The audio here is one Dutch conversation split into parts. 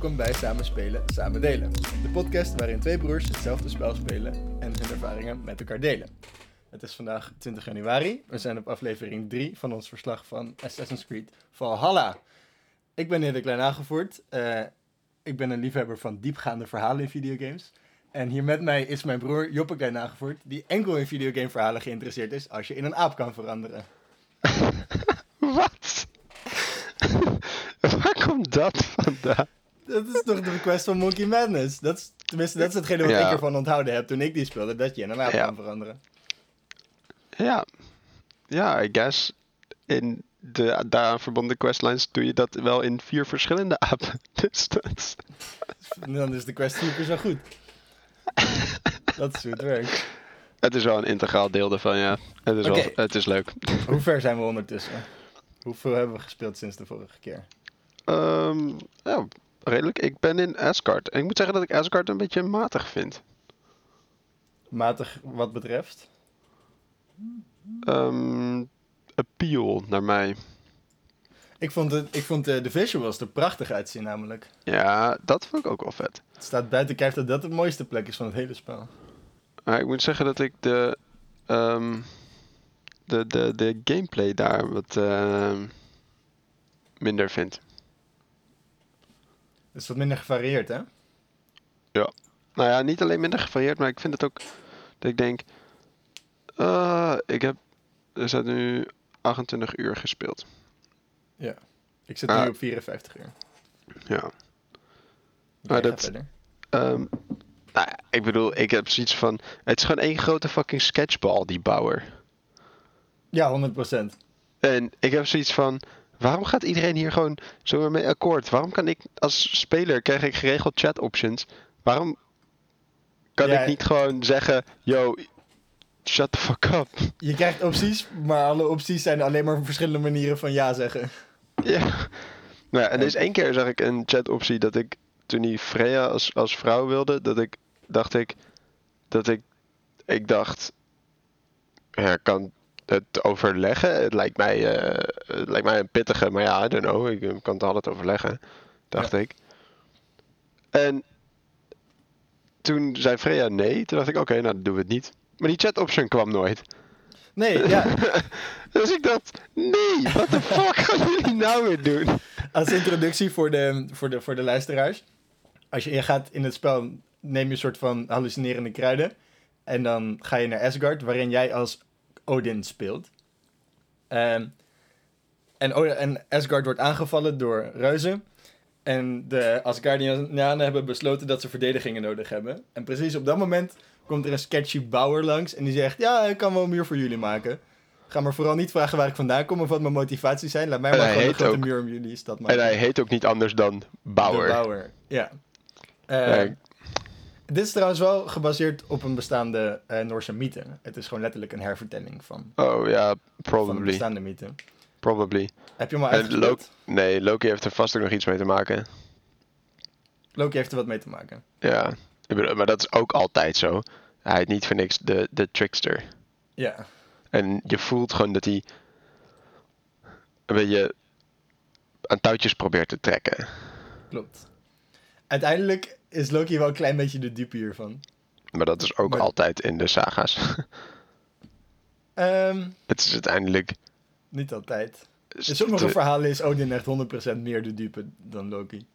Welkom bij Samen Spelen, Samen Delen. De podcast waarin twee broers hetzelfde spel spelen en hun ervaringen met elkaar delen. Het is vandaag 20 januari. We zijn op aflevering 3 van ons verslag van Assassin's Creed Valhalla. Ik ben Erik Klein aangevoerd. Uh, ik ben een liefhebber van diepgaande verhalen in videogames. En hier met mij is mijn broer Joppe Klein aangevoerd, die enkel in videogameverhalen geïnteresseerd is als je in een aap kan veranderen. Wat? Waar komt dat vandaan? Dat is toch de request van Monkey Madness? Dat is, tenminste, dat is hetgene wat ik ervan onthouden heb toen ik die speelde, dat je in een aap kan veranderen. Ja, ja, I guess. In de daaraan verbonden questlines doe je dat wel in vier verschillende apen. Dus dat... Dan is de quest keer zo goed. dat is hoe het werkt. Het is wel een integraal deel ervan, ja. Het is, wel, het is leuk. Hoe ver zijn we ondertussen? Hoeveel hebben we gespeeld sinds de vorige keer? Um, ja, redelijk. Ik ben in Asgard. En ik moet zeggen dat ik Asgard een beetje matig vind. Matig wat betreft? Um, appeal naar mij. Ik vond, het, ik vond de, de visuals er prachtig uitzien namelijk. Ja, dat vond ik ook wel vet. Het staat buiten kijf dat dat de mooiste plek is van het hele spel. ik moet zeggen dat ik de, um, de, de, de gameplay daar wat uh, minder vind. Het is wat minder gevarieerd, hè? Ja. Nou ja, niet alleen minder gevarieerd, maar ik vind het ook dat ik denk... Uh, ik heb... Er staat nu 28 uur gespeeld. Ja. Ik zit nu op 54 uur. Ja. Maar dat... Um, nou ja, ik bedoel, ik heb zoiets van... Het is gewoon één grote fucking sketchball, die bouwer. Ja, 100%. En ik heb zoiets van... Waarom gaat iedereen hier gewoon zo mee akkoord? Waarom kan ik als speler krijg ik geregeld chat options? Waarom kan ik niet gewoon zeggen: Yo, shut the fuck up? Je krijgt opties, maar alle opties zijn alleen maar verschillende manieren van ja zeggen. Ja. Nou ja, en dus één keer zag ik een chat optie dat ik toen hij Freya als, als vrouw wilde, dat ik dacht ik dat ik ik dacht ja, kan het overleggen. Het lijkt mij, uh, het lijkt mij een pittige, maar ja, I don't know. Ik kan het altijd overleggen, dacht ik. En toen zei Freya nee. Toen dacht ik, oké, nou dan doen we het niet. Maar die chat option kwam nooit. Nee, ja. dus ik dacht, nee, wat de fuck gaan jullie nou weer doen? Als introductie voor de, voor de, voor de luisteraars. Als je gaat in het spel, neem je een soort van hallucinerende kruiden. En dan ga je naar Asgard, waarin jij als Odin speelt. Um, en, en Asgard wordt aangevallen door reuzen. En de Asgardianen hebben besloten dat ze verdedigingen nodig hebben. En precies op dat moment komt er een sketchy bouwer langs. En die zegt, ja, ik kan wel een muur voor jullie maken. Ga maar vooral niet vragen waar ik vandaan kom of wat mijn motivaties zijn. Laat mij maar gewoon een grote ook, muur om jullie stad maken. En hij heet ook niet anders dan Bauer. De Bauer, ja. Uh, dit is trouwens wel gebaseerd op een bestaande uh, Noorse mythe. Het is gewoon letterlijk een hervertelling van. Oh ja, probably. Van een bestaande mythe. Probably. Heb je hem al uitgespeeld? nee, Loki heeft er vast ook nog iets mee te maken. Loki heeft er wat mee te maken. Ja, maar dat is ook altijd zo. Hij heet niet voor niks de, de trickster. Ja. En je voelt gewoon dat hij een beetje aan touwtjes probeert te trekken. Klopt. Uiteindelijk is Loki wel een klein beetje de dupe hiervan. Maar dat is ook altijd in de saga's. Um, het is uiteindelijk... Niet altijd. In sommige verhalen is Odin echt 100% meer de dupe dan Loki.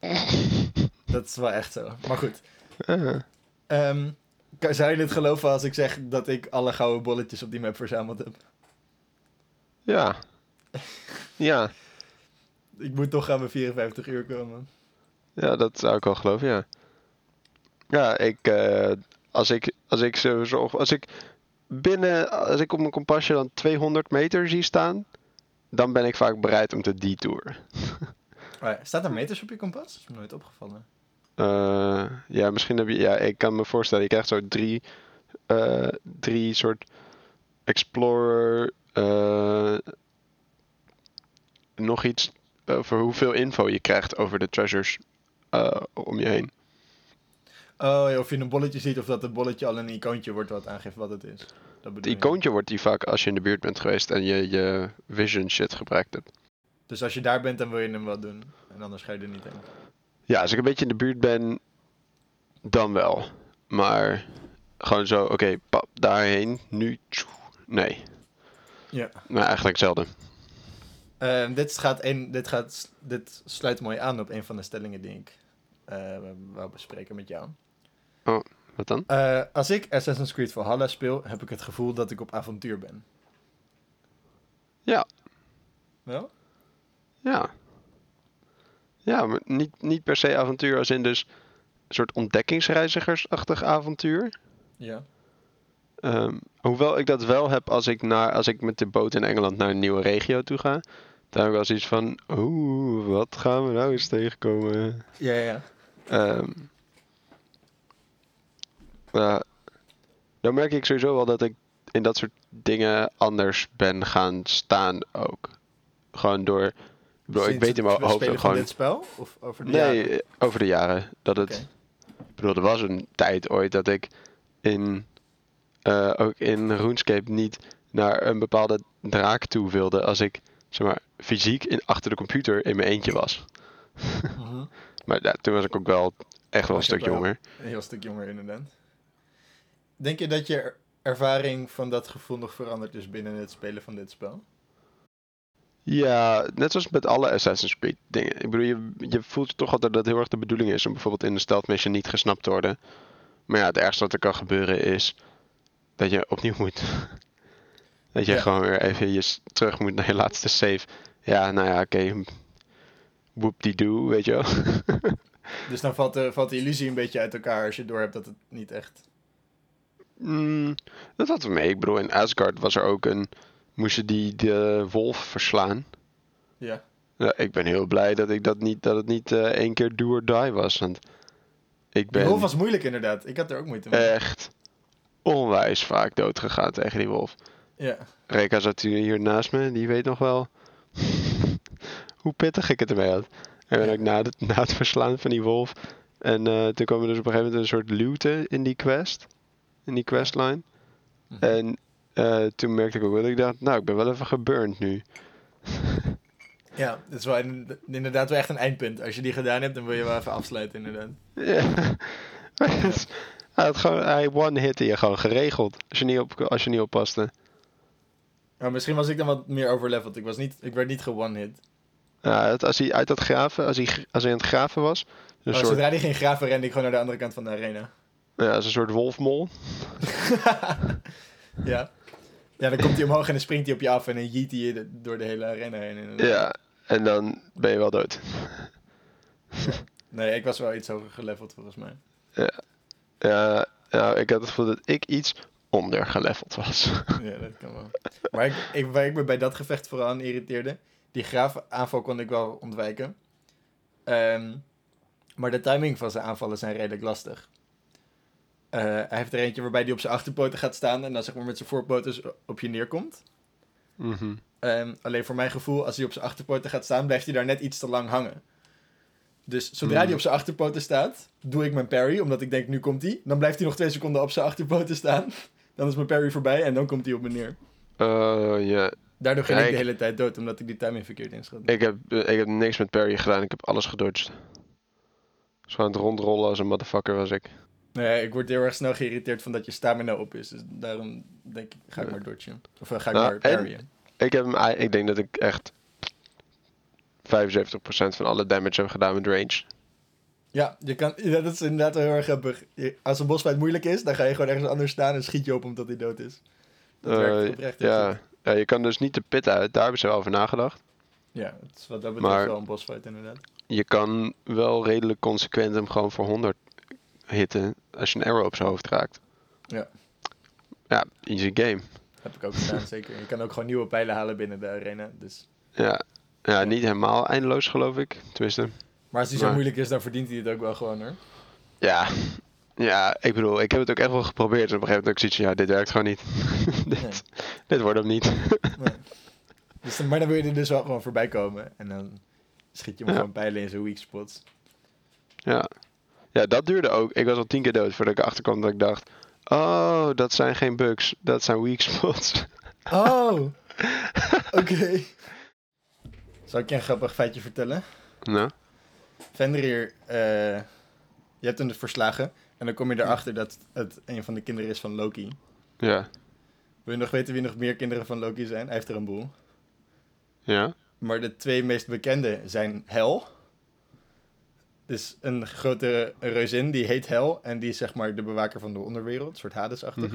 dat is wel echt zo. Maar goed. Uh. Um, zou je dit geloven als ik zeg dat ik alle gouden bolletjes op die map verzameld heb? Ja. ja. Ik moet toch aan mijn 54 uur komen. Ja, dat zou ik wel geloven, ja. Ja, ik, uh, als ik, als ik zo, als ik binnen, als ik op mijn kompasje dan 200 meter zie staan, dan ben ik vaak bereid om te detouren. Oh staat er meters op je kompas? Dat is me nooit opgevallen. Uh, ja, misschien heb je, ja, ik kan me voorstellen, je krijgt zo drie, uh, drie soort Explorer, nog iets over hoeveel info je krijgt over de treasures uh, om je heen. Oh ja, of je een bolletje ziet of dat het bolletje al een icoontje wordt wat aangeeft wat het is. Dat het icoontje wordt die vaak als je in de buurt bent geweest en je je vision shit gebruikt hebt. Dus als je daar bent, dan wil je hem wel doen. En anders ga je er niet heen. Ja, als ik een beetje in de buurt ben, dan wel. Maar gewoon zo, oké, pap, daarheen, nu, tjoe, nee. Ja. Maar eigenlijk zelden. Ehm, dit, gaat een, dit, gaat, dit sluit mooi aan op een van de stellingen die ik eh wou bespreken met jou. Wat dan? Eh, als ik Assassin's Creed Valhalla speel, heb ik het gevoel dat ik op avontuur ben. Ja. Wel? Ja. Ja, maar niet, niet per se avontuur als in dus een soort ontdekkingsreizigersachtig avontuur. Ja. Ehm, hoewel ik dat wel heb als ik, naar, als ik met de boot in Engeland naar een nieuwe regio toe ga. Dan heb ik wel zoiets van, oeh, wat gaan we nou eens tegenkomen? Ja, ja, Ehm dan merk ik sowieso wel dat ik in dat soort dingen anders ben gaan staan ook. Gewoon door, ik bedoel, ik weet in mijn hoofd gewoon... dit spel? Of over de Nee, jaren? over de jaren. Dat het, ik bedoel, er was een tijd ooit dat ik in, eh, ook in RuneScape niet naar een bepaalde draak toe wilde als ik, zeg maar, fysiek in, achter de computer in mijn eentje was. Maar ja, toen was ik ook wel echt wel een stuk jonger. Een heel stuk jonger, inderdaad. Denk je dat je er- ervaring van dat gevoel nog veranderd is binnen het spelen van dit spel? Ja, net zoals met alle Assassin's Creed dingen. Ik bedoel, je, je voelt toch altijd dat het heel erg de bedoeling is om bijvoorbeeld in de stealth mission niet gesnapt te worden. Maar ja, het ergste wat er kan gebeuren is dat je opnieuw moet. dat je Ja. gewoon weer even je terug moet naar je laatste save. Ja, nou ja, oké. Die doo, weet je wel. Dus dan valt de, valt de illusie een beetje uit elkaar als je doorhebt dat het niet echt... Mm, dat had we mee. Ik bedoel, in Asgard was er ook een. Moest je die de wolf verslaan? Ja. Ja, ik ben heel blij dat ik dat niet, dat het niet eh, één keer do or die was. Want ik ben wolf was moeilijk inderdaad. Ik had er ook moeite mee. echt onwijs vaak dood gegaan tegen die wolf. Ja. Reka zat hier naast me, die weet nog wel hoe pittig ik het ermee had. En ben ook na het, na het verslaan van die wolf. En eh, toen kwam er dus op een gegeven moment een soort luwte in die quest. In die questline. Mhm. En eh, toen merkte ik ook wel dat ik dacht, nou, ik ben wel even geburnt nu. Ja, dat is wel in- inderdaad wel echt een eindpunt. Als je die gedaan hebt, dan wil je wel even afsluiten inderdaad. Ja. Hij, had gewoon, hij one-hitte je gewoon geregeld. Als je niet, op, als je niet oppaste. Maar misschien was ik dan wat meer overleveld. Ik, was niet, ik werd niet ge-one-hit. Het, als hij uit dat graven, als hij, als hij aan het graven was. Een Maar soort, Oh, Zodra die ging graven, rende ik gewoon naar de andere kant van de arena. ja, als een soort wolfmol. ja. Ja, dan komt hij omhoog en dan springt hij op je af en dan jeet hij je door de hele arena heen. inderdaad. Ja, en dan ben je wel dood. Nee, ik was wel iets hoger geleveld volgens mij. Ja, ja, ik had het gevoel dat ik iets ondergeleveld was. Ja, dat kan wel. Maar ik, ik, waar ik me bij dat gevecht vooral aan irriteerde, die graafaanval kon ik wel ontwijken. Ehm, maar de timing van zijn aanvallen zijn redelijk lastig. Eh, hij heeft er eentje waarbij hij op zijn achterpoten gaat staan en dan zeg maar met zijn voorpoten op je neerkomt. Mhm. Ehm, alleen voor mijn gevoel, als hij op zijn achterpoten gaat staan, blijft hij daar net iets te lang hangen. Dus zodra Hmm. hij op zijn achterpoten staat, doe ik mijn parry, omdat ik denk, nu komt hij. Dan blijft hij nog twee seconden op zijn achterpoten staan. Dan is mijn parry voorbij en dan komt hij op me neer. Oh, ja. Daardoor ging Ja, ik de hele tijd dood, omdat ik die timing verkeerd inschat. Ik heb, eh, ik heb niks met parry gedaan. Ik heb alles gedodged. Dus gewoon het rondrollen als een motherfucker was ik. Nee, ik word heel erg snel geïrriteerd van dat je stamina op is. Dus daarom denk ik, ga ik maar dodgen. Of eh, ga ik Nou, maar en- parryen. Ik, heb hem, ei- ik denk dat ik echt 75% van alle damage heb gedaan met range. Ja, je kan, ja, dat is inderdaad heel erg grappig. Als een bosfight moeilijk is, dan ga je gewoon ergens anders staan en schiet je op omdat hij dood is. Dat werkt Eh, oprecht heel ja. goed. Ja, je kan dus niet de pit uit. Daar hebben ze wel over nagedacht. Ja, het is wat dat betreft Maar- wel een bosfight inderdaad. Je kan wel redelijk consequent hem gewoon voor 100 hitten als je een arrow op zijn hoofd raakt. Ja. Ja, easy game. Heb ik ook gedaan, zeker. Je kan ook gewoon nieuwe pijlen halen binnen de arena. Dus. Ja, ja niet helemaal eindeloos geloof ik. Tenminste. Maar als hij zo Maar- moeilijk is, dan verdient hij het ook wel gewoon hoor. Ja. Ja, ik bedoel, ik heb het ook echt wel geprobeerd. En op een gegeven moment ook zoiets van, ja, dit werkt gewoon niet. dit, Nee. dit wordt hem niet. Nee. Dus, dan- maar dan wil je er dus wel gewoon voorbij komen. En dan schiet je hem Ja. gewoon pijlen in zijn weak spots. ja. ja, dat duurde ook. Ik was al tien keer dood voordat ik erachter kwam dat ik dacht... Oh, dat zijn geen bugs. Dat zijn weak spots. Oh! Oké. Zal ik je een grappig feitje vertellen? Nou? Fenrir, eh, je hebt hem dus verslagen. En dan kom je erachter dat het een van de kinderen is van Loki. Ja. Wil je nog weten wie nog meer kinderen van Loki zijn? Hij heeft er een boel. Ja? Maar de twee meest bekende zijn Hel. Dus een grote reuzin, die heet Hel. En die is zeg maar de bewaker van de onderwereld. Een soort Hades-achtig.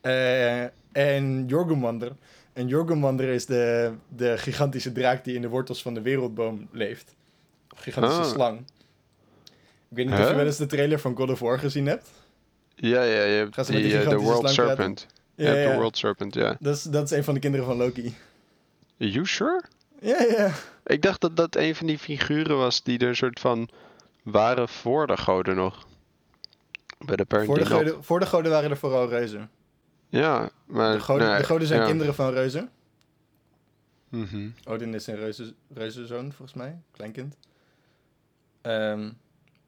Eh, en Jorgulmander. En Jorgulmander is de, de gigantische draak die in de wortels van de wereldboom leeft. Of gigantische Ah. slang. Ik weet niet of je wel eens de trailer van God of War gezien hebt. Ja, ja, je hebt die, die eh, World? Serpent. Je hebt de World Serpent, ja. Dat is, dat is een van de kinderen van Loki. Are you sure? Ja, ja. Ik dacht dat dat een van die figuren was die er een soort van waren voor de goden nog. Bij de Voor de, goden, voor de goden waren er vooral reuzen. Ja, maar... De goden, nee, de goden zijn ja. kinderen van reuzen. Mhm. Odin is een reuze, reuzenzoon, volgens mij. Kleinkind. Ehm,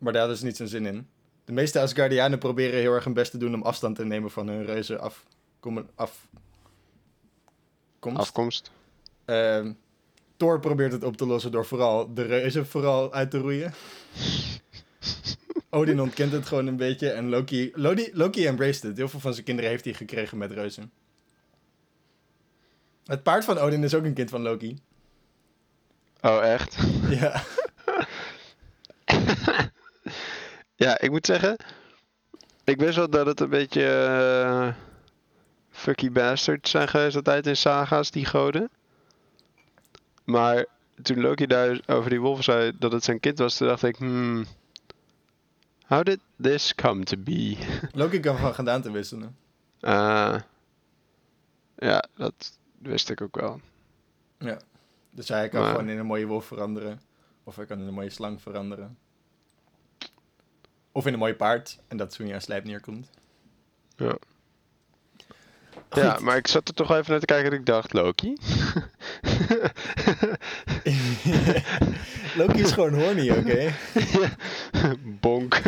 maar daar ze niet zijn zin in. De meeste Asgardianen proberen heel erg hun best te doen om afstand te nemen van hun reuzen af, af, komst. Afkomst. Ehm, Thor probeert het op te lossen door vooral de reuzen vooral uit te roeien. Odin ontkent het gewoon een beetje en Loki, Loki, Loki embraced het. Heel veel van zijn kinderen heeft hij gekregen met reuzen. Het paard van Odin is ook een kind van Loki. Oh, echt? Ja. Ja, ik moet zeggen... Ik wist wel dat het een beetje... eh, fucky bastards zijn geweest altijd in saga's, die goden. Maar toen Loki daar over die wolf zei dat het zijn kind was, toen dacht ik... Hmm, how did this come to be? Loki kan van gedaante wisselen. Ah. ja, dat wist ik ook wel. Ja. Dus hij kan Maar- gewoon in een mooie wolf veranderen. Of hij kan in een mooie slang veranderen. Of in een mooi paard. En dat aan slijp neerkomt. Ja. Goed. Ja, maar ik zat er toch even naar te kijken en ik dacht, Loki? Loki is gewoon horny, oké? Bonk.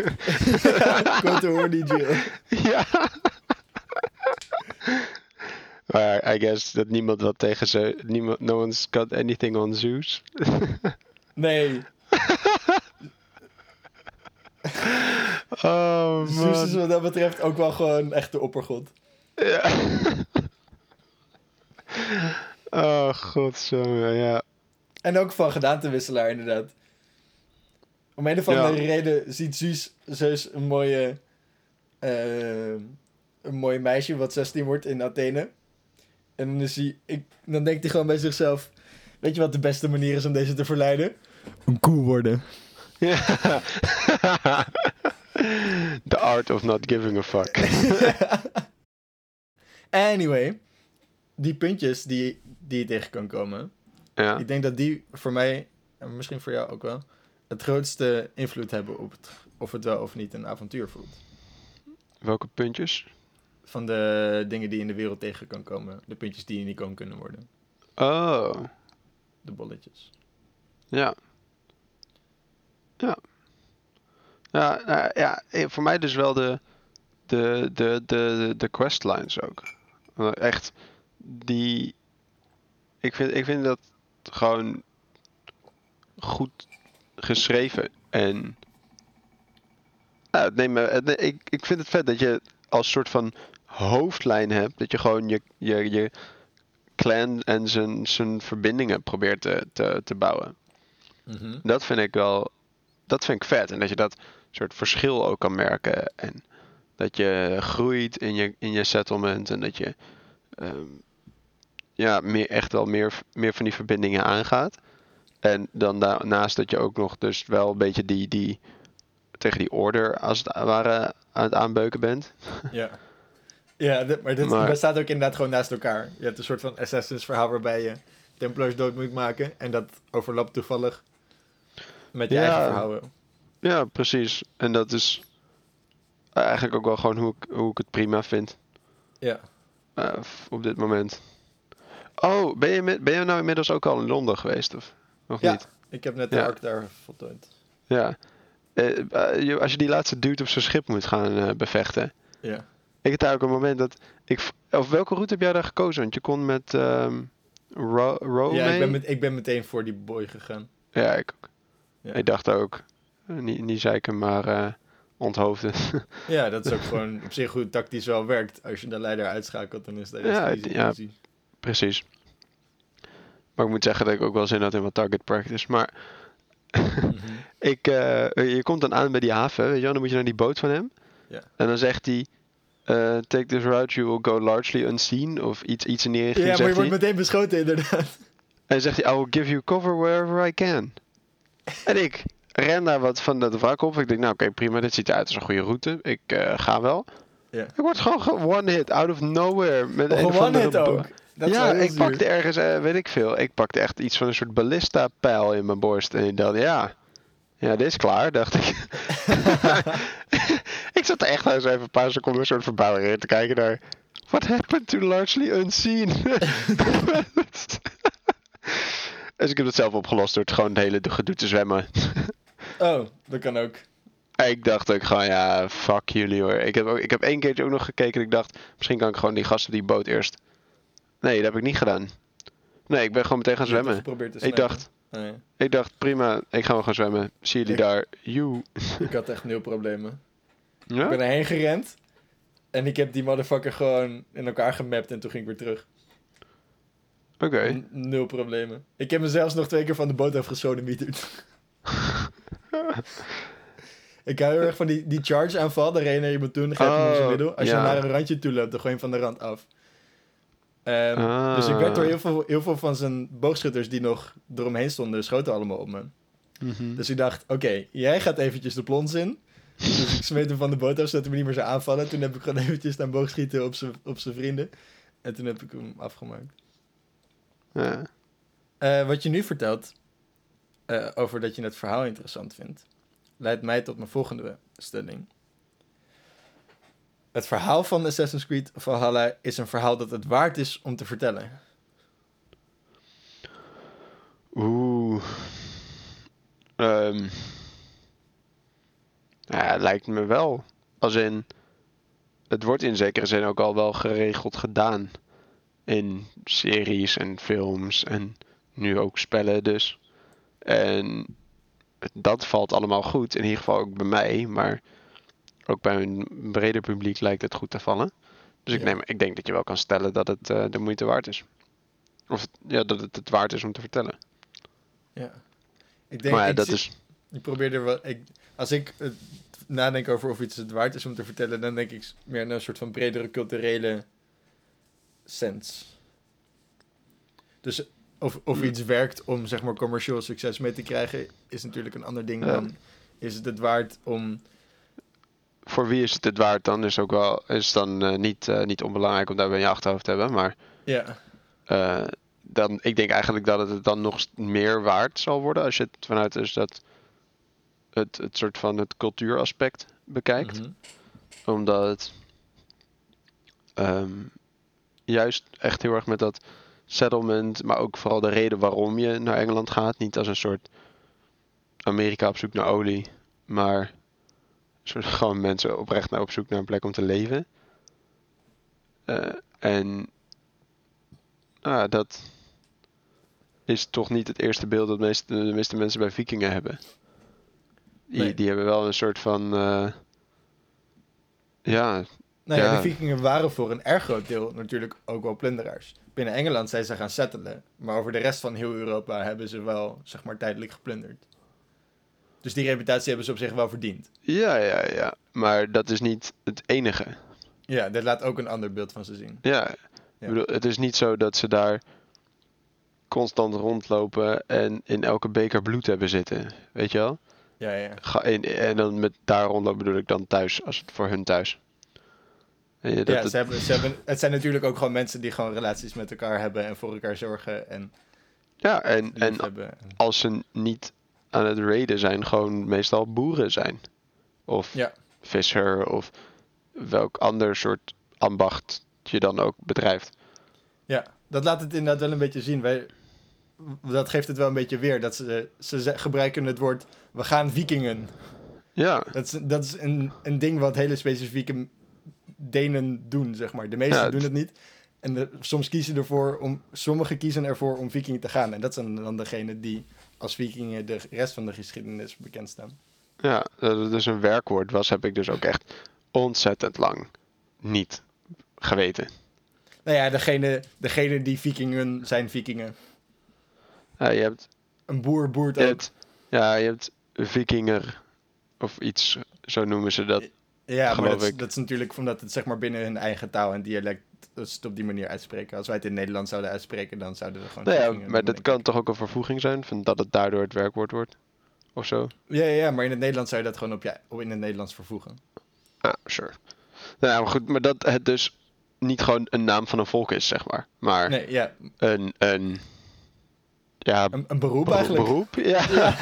Quote horny Jill. ja. Maar I guess dat niemand wat tegen ze... Niemand, no one's got anything on Zeus. Nee, Oh Zeus is wat dat betreft ook wel gewoon echt de oppergod. Ja. oh god, zo ja. En ook van gedaantewisselaar, inderdaad. Om een of andere Ja. reden ziet Zeus, Zeus een mooie... eh, een mooi meisje wat 16 wordt in Athene. En dan, is hij, ik, dan denkt hij gewoon bij zichzelf... Weet je wat de beste manier is om deze te verleiden? Een koe worden. Ja. The art of not giving a fuck. Anyway, die puntjes die, die je tegen kan komen... ja. Ik denk dat die voor mij, en misschien voor jou ook wel, het grootste invloed hebben op het, of het wel of niet een avontuur voelt. Welke puntjes? Van de dingen die in de wereld tegen kan komen. De puntjes die in icoon kunnen worden. Oh, De bolletjes. ja. Ja. Ja, nou, ja, eh, voor mij dus wel de, de, de, de, de questlines ook. Eh, Echt, die... Ik vind, ik vind dat gewoon goed geschreven. En... Nou, nee, maar ik, ik vind het vet dat je als soort van hoofdlijn hebt. Dat je gewoon je, je, je clan en zijn, zijn verbindingen probeert te, te, te bouwen. Dat vind ik wel, dat vind ik vet. En dat je dat soort verschil ook kan merken. En dat je groeit in je, in je settlement. En dat je ehm, ja, meer, echt wel meer, meer van die verbindingen aangaat. En dan daarnaast dat je ook nog dus wel een beetje die, die tegen die order als het ware aan het aanbeuken bent. Ja. Ja, dit- maar dit Maar- bestaat ook inderdaad gewoon naast elkaar. Je hebt een soort van Assassin's verhaal waarbij je Templars dood moet maken. En dat overlapt toevallig met je Ja. eigen verhalen. Ja, precies. En dat is eigenlijk ook wel gewoon hoe ik, hoe ik het prima vind. Ja. eh, op dit moment. Oh, ben je, met- ben je nou inmiddels ook al in Londen geweest? Of nog Ja. niet? Ik heb net de Ja. arc daar voltooid. Ja. Eh, eh, als je die laatste dude op zijn schip moet gaan bevechten. Ja. Ik had daar ook een moment dat ik. Of welke route heb jij daar gekozen? Want je kon met. Ro Rome? Ja, ik ben, met, ik ben meteen voor die boy gegaan. Ja, ik ook. Ja. Ik dacht ook, niet, niet zeiken, maar eh onthoofden. Ja, dat is ook gewoon op zich goed tactisch wel werkt. Als je de leider uitschakelt, dan is dat Ja, easy ja. Precies. Maar ik moet zeggen dat ik ook wel zin had in wat target practice. Maar Mhm. ik, eh, je komt dan aan bij die haven, weet je wel, dan moet je naar die boot van hem. Ja. En dan zegt hij, eh, take this route, you will go largely unseen. Of iets, iets in die richting Ja, maar je wordt meteen beschoten inderdaad. En zegt hij, I will give you cover wherever I can. en ik ren daar wat van dat wrak op. Ik denk, nou oké, prima, dit ziet eruit als een goede route. Ik eh, ga wel. Ik word gewoon ge- one hit, out of nowhere. Met een of Gewoon andere hit ook. Dat ja, ik pakte ergens, eh, weet ik veel, ik pakte echt iets van een soort ballista-pijl in mijn borst. En ik dacht, ja, ja, dit is klaar, dacht ik. ik zat er echt eens even een paar seconden een soort verbouwing in te kijken naar... What happened to largely unseen? dus ik heb het zelf opgelost door het gewoon het hele gedoe te zwemmen. Oh, dat kan ook. Ik dacht ook gewoon, ja, fuck jullie hoor. Ik heb, ook, ik heb één keertje ook nog gekeken en ik dacht, misschien kan ik gewoon die gasten die boot eerst. Nee, dat heb ik niet gedaan. Nee, ik ben gewoon meteen gaan zwemmen. Ik dacht, ja. ik dacht, prima, ik ga wel gaan zwemmen. Zie jullie Ik- daar. You. Ik had echt nul problemen. Ik Ja? ben erheen gerend. En ik heb die motherfucker gewoon in elkaar gemapt en toen ging ik weer terug. Oké. Nul problemen. Ik heb me zelfs nog twee keer van de boot afgesodemieterd. ik hou heel erg van die, die charge aanval. Daar reed naar iemand toe en dan grijp je zijn Oh, middel. Als ja. je naar een randje toe loopt, dan gooi je hem van de rand af. Ehm, Ah. Dus ik werd door heel veel, heel veel van zijn boogschutters die nog eromheen stonden, schoten allemaal op me. Mhm. Dus ik dacht, oké, jij gaat eventjes de plons in. Dus ik smeet hem van de boot af, zodat hij me niet meer zou aanvallen. Toen heb ik gewoon eventjes staan boogschieten op zijn op zijn vrienden. En toen heb ik hem afgemaakt. Ja. Eh, wat je nu vertelt, eh, over dat je het verhaal interessant vindt, leidt mij tot mijn volgende stelling. Het verhaal van Assassin's Creed Valhalla is een verhaal dat het waard is om te vertellen. Oeh. Ehm. Ja, lijkt me wel. Als in, het wordt in zekere zin ook al wel geregeld gedaan. In series en films en nu ook spellen dus. En dat valt allemaal goed. In ieder geval ook bij mij, maar ook bij een breder publiek lijkt het goed te vallen. Dus ik, Ja. neem, ik denk dat je wel kan stellen dat het eh, de moeite waard is. Of ja, dat het het waard is om te vertellen. Ja. Ik denk, maar ja, ik dat zie- is. Ik probeer er wel. Ik, als ik nadenk over of iets het waard is om te vertellen, dan denk ik meer naar een soort van bredere culturele sens. Dus of, of iets werkt om zeg maar commercieel succes mee te krijgen, is natuurlijk een ander ding dan. Is het het waard om. Voor wie is het het waard dan? Is ook wel is dan eh, niet, eh, niet onbelangrijk om daarbij in je achterhoofd te hebben. Maar Ja, eh, dan, ik denk eigenlijk dat het dan nog meer waard zal worden als je het vanuit dus dat het, het soort van het cultuuraspect bekijkt. mhm. Omdat het ehm, juist echt heel erg met dat settlement, maar ook vooral de reden waarom je naar Engeland gaat. Niet als een soort Amerika op zoek naar olie, maar soort gewoon mensen oprecht naar op zoek naar een plek om te leven. Eh, en ah, dat is toch niet het eerste beeld dat de meeste mensen bij vikingen hebben. Die, Nee. die hebben wel een soort van... eh, ja, Nou ja, Ja. de vikingen waren voor een erg groot deel natuurlijk ook wel plunderaars. Binnen Engeland zijn ze gaan settelen, maar over de rest van heel Europa hebben ze wel, zeg maar, tijdelijk geplunderd. Dus die reputatie hebben ze op zich wel verdiend. ja, ja, ja. Maar dat is niet het enige. Ja, dit laat ook een ander beeld van ze zien. Ja, Ja. Ik bedoel, het is niet zo dat ze daar constant rondlopen en in elke beker bloed hebben zitten. Weet je wel? Ja, ja. Ga, en dan met daar rondlopen bedoel ik dan thuis, als het voor hun thuis. Dat ja het- ze hebben, ze hebben, het zijn natuurlijk ook gewoon mensen die gewoon relaties met elkaar hebben en voor elkaar zorgen en ja en, en hebben. als ze niet aan het raiden zijn, gewoon meestal boeren zijn. Of Ja. visser, of welk ander soort ambacht je dan ook bedrijft. Ja, dat laat het inderdaad wel een beetje zien. Wij, dat geeft het wel een beetje weer. Dat ze, ze ze gebruiken het woord, we gaan vikingen. Ja, Dat is, dat is een, een ding wat hele specifieke Denen doen, zeg maar. De meesten Ja, doen het niet. En de, soms kiezen ervoor om, sommigen kiezen ervoor om vikingen te gaan. En dat zijn dan degenen die als vikingen de rest van de geschiedenis bekend staan. Ja, dat het dus een werkwoord was, heb ik dus ook echt ontzettend lang niet geweten. Nou ja, degene, degene die vikingen zijn vikingen. Ja, je hebt, Een boer boert je ook. hebt, ja, je hebt vikinger of iets, zo noemen ze dat. Ja, maar dat, is- ik. dat is natuurlijk omdat het zeg maar binnen hun eigen taal en dialect dat ze het op die manier uitspreken. Als wij het in Nederland zouden uitspreken, dan zouden we gewoon. Nou ja, maar doen, dat kan toch ook een vervoeging zijn, van dat het daardoor het werkwoord wordt? Of zo? Ja, ja, ja, maar in het Nederlands zou je dat gewoon op, op in het Nederlands vervoegen. Ah, sure. Nou ja, maar goed, maar dat het dus niet gewoon een naam van een volk is, zeg maar. Maar Nee, ja, een, een, ja, een, een beroep bero- eigenlijk. beroep. Ja. Ja.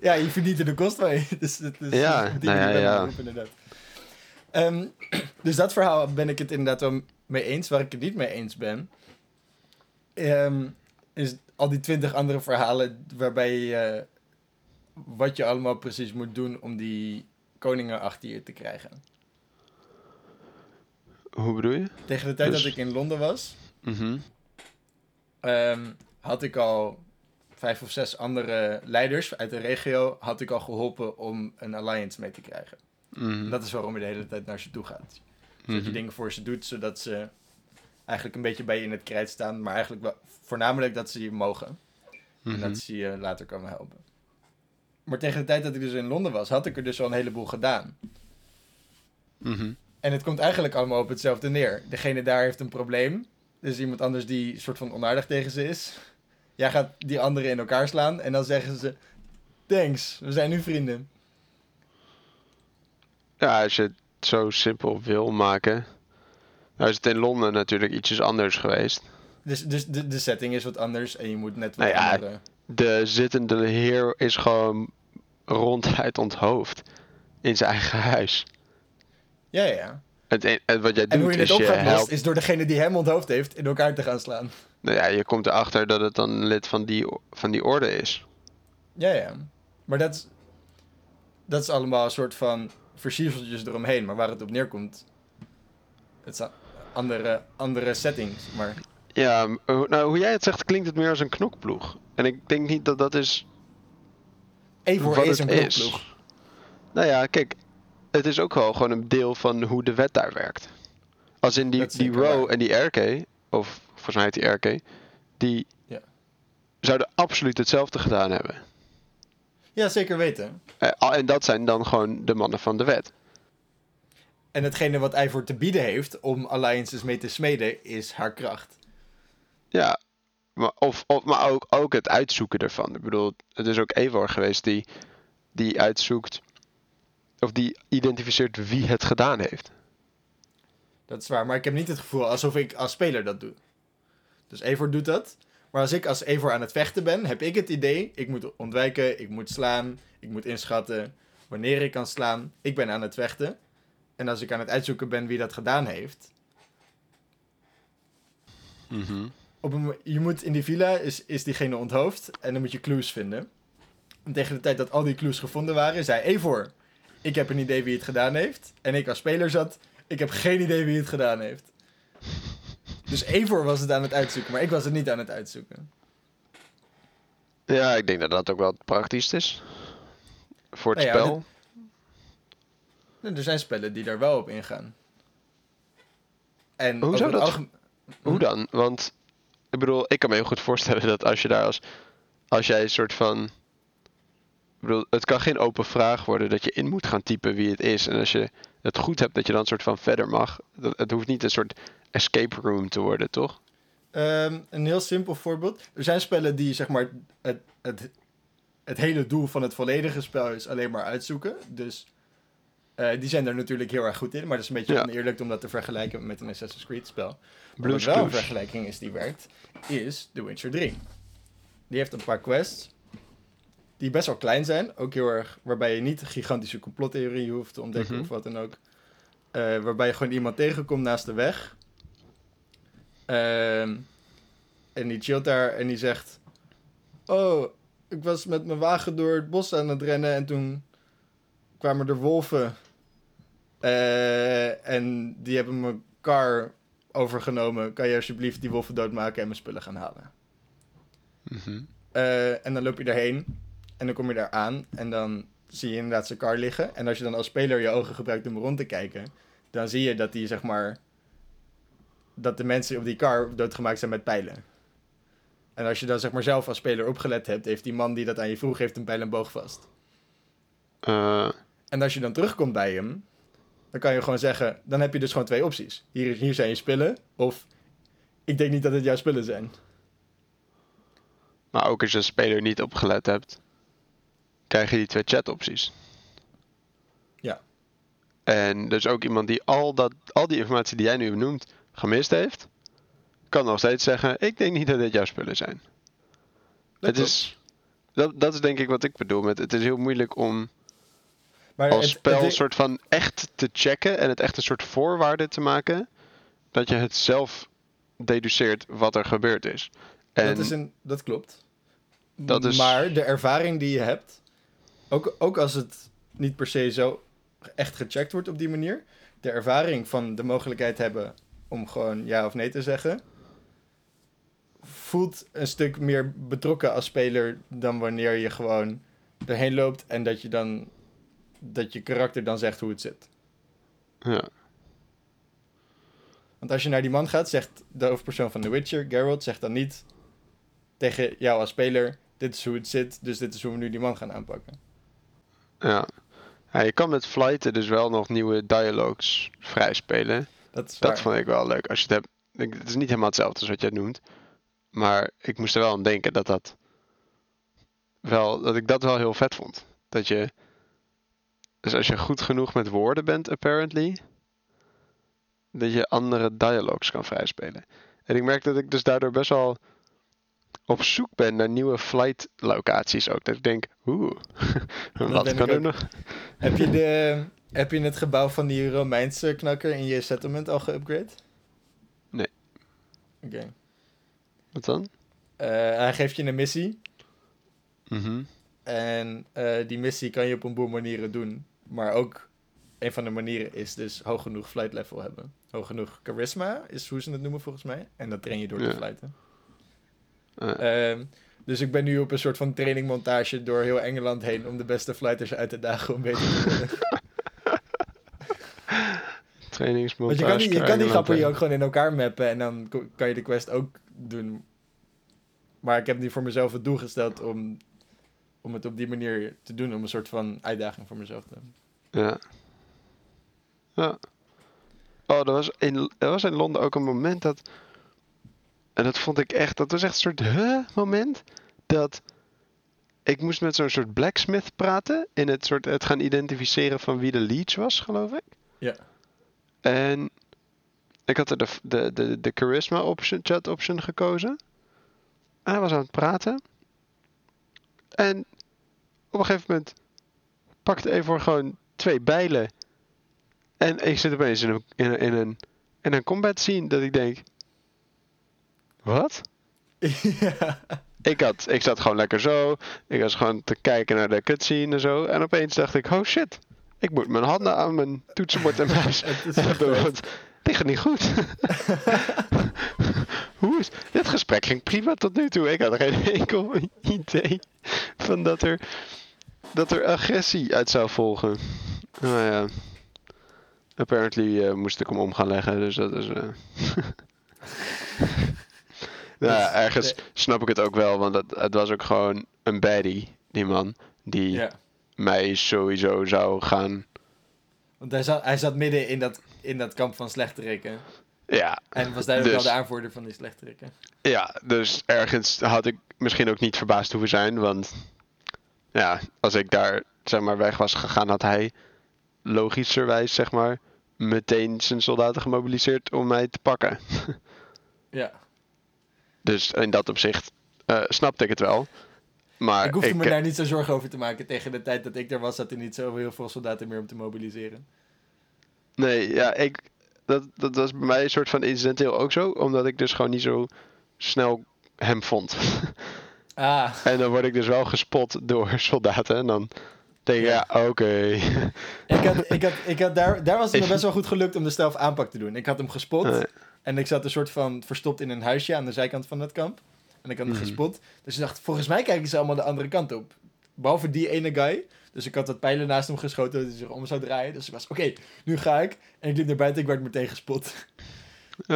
ja, je verdient er de kost mee. Dus, is Ja, nou ja, ja. beroep, inderdaad. Ehm, dus dat verhaal ben ik het inderdaad wel mee eens. Waar ik het niet mee eens ben, ehm, is al die twintig andere verhalen waarbij je wat je allemaal precies moet doen om die koningen achter je te krijgen. Hoe bedoel je? Tegen de tijd Dus- dat ik in Londen was, ehm, had ik al vijf of zes andere leiders uit de regio had ik al geholpen om een alliance mee te krijgen. Mhm. Dat is waarom je de hele tijd naar ze toe gaat. Dat Mhm. je dingen voor ze doet, zodat ze eigenlijk een beetje bij je in het krijt staan, maar eigenlijk wel, voornamelijk dat ze je mogen. En Mhm. dat ze je later komen helpen. Maar tegen de tijd dat ik dus in Londen was, had ik er dus al een heleboel gedaan. Mhm. En het komt eigenlijk allemaal op hetzelfde neer. Degene daar heeft een probleem. Dus iemand anders die soort van onaardig tegen ze is. Jij gaat die anderen in elkaar slaan en dan zeggen ze... Thanks, we zijn nu vrienden. Ja, als je het zo simpel wil maken. Nou is het in Londen natuurlijk ietsjes anders geweest. Dus, dus de, de setting is wat anders en je moet net wat Nou ja, andere... De zittende heer is gewoon ronduit onthoofd. In zijn eigen huis. Ja, ja. Het, en- het wat jij En doet hoe je het is op gaat lossen, helpt. is door degene die hem onthoofd heeft in elkaar te gaan slaan. Nou ja, je komt erachter dat het dan een lid van die, van die orde is. Ja, ja. Maar dat is, dat is allemaal een soort van versierseltjes eromheen. Maar waar het op neerkomt, het zijn andere, andere settings. Maar Ja, nou hoe jij het zegt klinkt het meer als een knokploeg. En ik denk niet dat dat is wat is een is. knokploeg. Nou ja, kijk, het is ook wel gewoon een deel van hoe de wet daar werkt. Als in die, die Row en die RK, of volgens mij heet die RK, die Ja. zouden absoluut hetzelfde gedaan hebben. Ja, zeker weten. Eh, en dat zijn dan gewoon de mannen van de wet. En hetgene wat Eivor te bieden heeft om alliances mee te smeden, is haar kracht. Ja, maar, of, of, maar ook, ook het uitzoeken ervan. Ik bedoel, het is ook Eivor geweest die, die uitzoekt, of die identificeert wie het gedaan heeft. Dat is waar, maar ik heb niet het gevoel alsof ik als speler dat doe. Dus Eivor doet dat. Maar als ik als Eivor aan het vechten ben, heb ik het idee, ik moet ontwijken, ik moet slaan, ik moet inschatten wanneer ik kan slaan. Ik ben aan het vechten. En als ik aan het uitzoeken ben wie dat gedaan heeft. Op een, mo- je moet in die villa, is, is diegene onthoofd en dan moet je clues vinden. En tegen de tijd dat al die clues gevonden waren, zei Eivor, ik heb een idee wie het gedaan heeft. En ik als speler zat, ik heb geen idee wie het gedaan heeft. Dus Eivor was het aan het uitzoeken, maar ik was het niet aan het uitzoeken. Ja, ik denk dat dat ook wel het praktischst is. Voor het Nou ja, spel. Nou, Er zijn spellen die daar wel op ingaan. En Hoe zou dat- algemeen- Hoe dan? Want ik bedoel, ik kan me heel goed voorstellen dat als je daar als. Als jij een soort van. Bedoel, het kan geen open vraag worden dat je in moet gaan typen wie het is. En als je het goed hebt, dat je dan een soort van verder mag. Dat, het hoeft niet een soort escape room te worden, toch? Ehm, een heel simpel voorbeeld. Er zijn spellen die, zeg maar, het, het, het hele doel van het volledige spel is alleen maar uitzoeken. Dus eh, die zijn er natuurlijk heel erg goed in. Maar dat is een beetje Ja. oneerlijk om dat te vergelijken met een Assassin's Creed spel. Blue's Wat wel een vergelijking is die werkt, is The Witcher 3. Die heeft een paar quests die best wel klein zijn. Ook heel erg, waarbij je niet gigantische complottheorieën hoeft te ontdekken Mhm. of wat dan ook. Eh, waarbij je gewoon iemand tegenkomt naast de weg. Ehm, en die chillt daar en die zegt... Oh, ik was met mijn wagen door het bos aan het rennen en toen kwamen er wolven. Eh, en die hebben mijn kar overgenomen. Kan je alsjeblieft die wolven doodmaken en mijn spullen gaan halen? Mhm. Eh, en dan loop je daarheen. En dan kom je daar aan. En dan zie je inderdaad zijn kar liggen. En als je dan als speler je ogen gebruikt om rond te kijken. Dan zie je dat die zeg maar. Dat de mensen op die kar doodgemaakt zijn met pijlen. En als je dan zeg maar zelf als speler opgelet hebt. Heeft die man die dat aan je vroeg. Heeft een pijl en boog vast. Eh, En als je dan terugkomt bij hem. Dan kan je gewoon zeggen. Dan heb je dus gewoon twee opties. Hier, hier zijn je spullen. Of. Ik denk niet dat het jouw spullen zijn. maar ook als je als speler niet opgelet hebt, krijg je die twee chat-opties. Ja. En dus ook iemand die al, dat, al die informatie die jij nu benoemt gemist heeft, kan nog steeds zeggen: Ik denk niet dat dit jouw spullen zijn. Dat het is, dat, dat is denk ik wat ik bedoel met het is heel moeilijk om Maar als het- spel een soort van echt te checken en het echt een soort voorwaarde te maken dat je het zelf deduceert wat er gebeurd is. En Dat, is een, dat klopt. Dat is- Maar de ervaring die je hebt, ook, ook als het niet per se zo echt gecheckt wordt op die manier, de ervaring van de mogelijkheid hebben om gewoon ja of nee te zeggen, voelt een stuk meer betrokken als speler dan wanneer je gewoon erheen loopt en dat je dan dat je karakter dan zegt hoe het zit. ja, Want als je naar die man gaat, zegt de hoofdpersoon van The Witcher, Geralt, zegt dan niet tegen jou als speler: Dit is hoe het zit, dus dit is hoe we nu die man gaan aanpakken. Ja. Ja, je kan met flighten dus wel nog nieuwe dialogues vrijspelen. Dat is waar. Dat vond ik wel leuk. Als je het hebt, het is niet helemaal hetzelfde als wat jij noemt. Maar ik moest er wel aan denken dat dat wel, dat ik dat wel heel vet vond. Dat je, dus als je goed genoeg met woorden bent, apparently, dat je andere dialogues kan vrijspelen. En ik merk dat ik dus daardoor best wel op zoek ben naar nieuwe flight locaties ook. Dat ik denk, oeh, wat kan er nog? heb, je de, heb je het gebouw van die Romeinse knakker in je settlement al geupgrade? Nee. Oké. Wat dan? Eh, hij geeft je een missie. Mhm. En eh, die missie kan je op een boel manieren doen. Maar ook een van de manieren is dus hoog genoeg flight level hebben. Hoog genoeg charisma is hoe ze het noemen volgens mij. En dat train je door te Ja. flighten. Ehm, dus ik ben nu op een soort van trainingmontage door heel Engeland heen om de beste flighters uit te dagen om beter te worden. trainingsmontage. Want je kan die, je kan die grappen hier ook gewoon in elkaar mappen en dan kan je de quest ook doen. Maar ik heb nu voor mezelf het doel gesteld om, om het op die manier te doen, om een soort van uitdaging voor mezelf te hebben. Ja. Ja. Oh, er was, in, er was in Londen ook een moment dat... En dat vond ik echt... Dat was echt een soort huh moment. Dat ik moest met zo'n soort blacksmith praten. In het soort het gaan identificeren van wie de leech was, geloof ik. Ja. En ik had er de, de, de, de charisma option, chat option gekozen. En hij was aan het praten. En op een gegeven moment pakte Evor gewoon twee bijlen. En ik zit opeens in een, in een, in een, in een combat scene dat ik denk... Wat? ja. Ik, had, ik zat gewoon lekker zo. Ik was gewoon te kijken naar de cutscene en zo. En opeens dacht ik, oh shit. Ik moet mijn handen aan mijn toetsenbord en muis Het is echt hebben. Want dit gaat niet goed. Hoe is... Dit gesprek ging prima tot nu toe. Ik had geen enkel idee van dat er, dat er agressie uit zou volgen. Nou ja. Apparently eh, moest ik hem om gaan leggen, dus dat is... eh nou, ja, Dus, ergens snap ik het ook wel, want het, het was ook gewoon een baddie, die man. Die ja. mij sowieso zou gaan... Want hij zat, hij zat midden in dat, in dat kamp van slechterikken. Ja, En was duidelijk Dus- wel de aanvoerder van die slechterikken. Ja, dus ergens had ik misschien ook niet verbaasd hoeven zijn. Want ja, als ik daar zeg maar weg was gegaan, had hij logischerwijs zeg maar meteen zijn soldaten gemobiliseerd om mij te pakken. Ja. Dus in dat opzicht eh, snapte ik het wel. Maar ik hoefde me daar niet zo zorgen over te maken. Tegen de tijd dat ik er was, zat er niet zo heel veel soldaten meer om te mobiliseren. Nee, ja, ik, dat, dat was bij mij een soort van incidenteel ook zo. Omdat ik dus gewoon niet zo snel hem vond. Ah, en dan word ik dus wel gespot door soldaten. En dan denk ik, Ja. ja, oké. Ik had, ik had, ik had daar, daar was het me best wel goed gelukt om de stealth aanpak te doen. Ik had hem gespot. Nee. En ik zat een soort van verstopt in een huisje aan de zijkant van het kamp. En ik had hem gespot. Dus ik dacht, volgens mij kijken ze allemaal de andere kant op. Behalve die ene guy. Dus ik had wat pijlen naast hem geschoten dat hij zich om zou draaien. Dus ik was, oké, nu ga ik. En ik liep naar buiten, ik werd meteen gespot.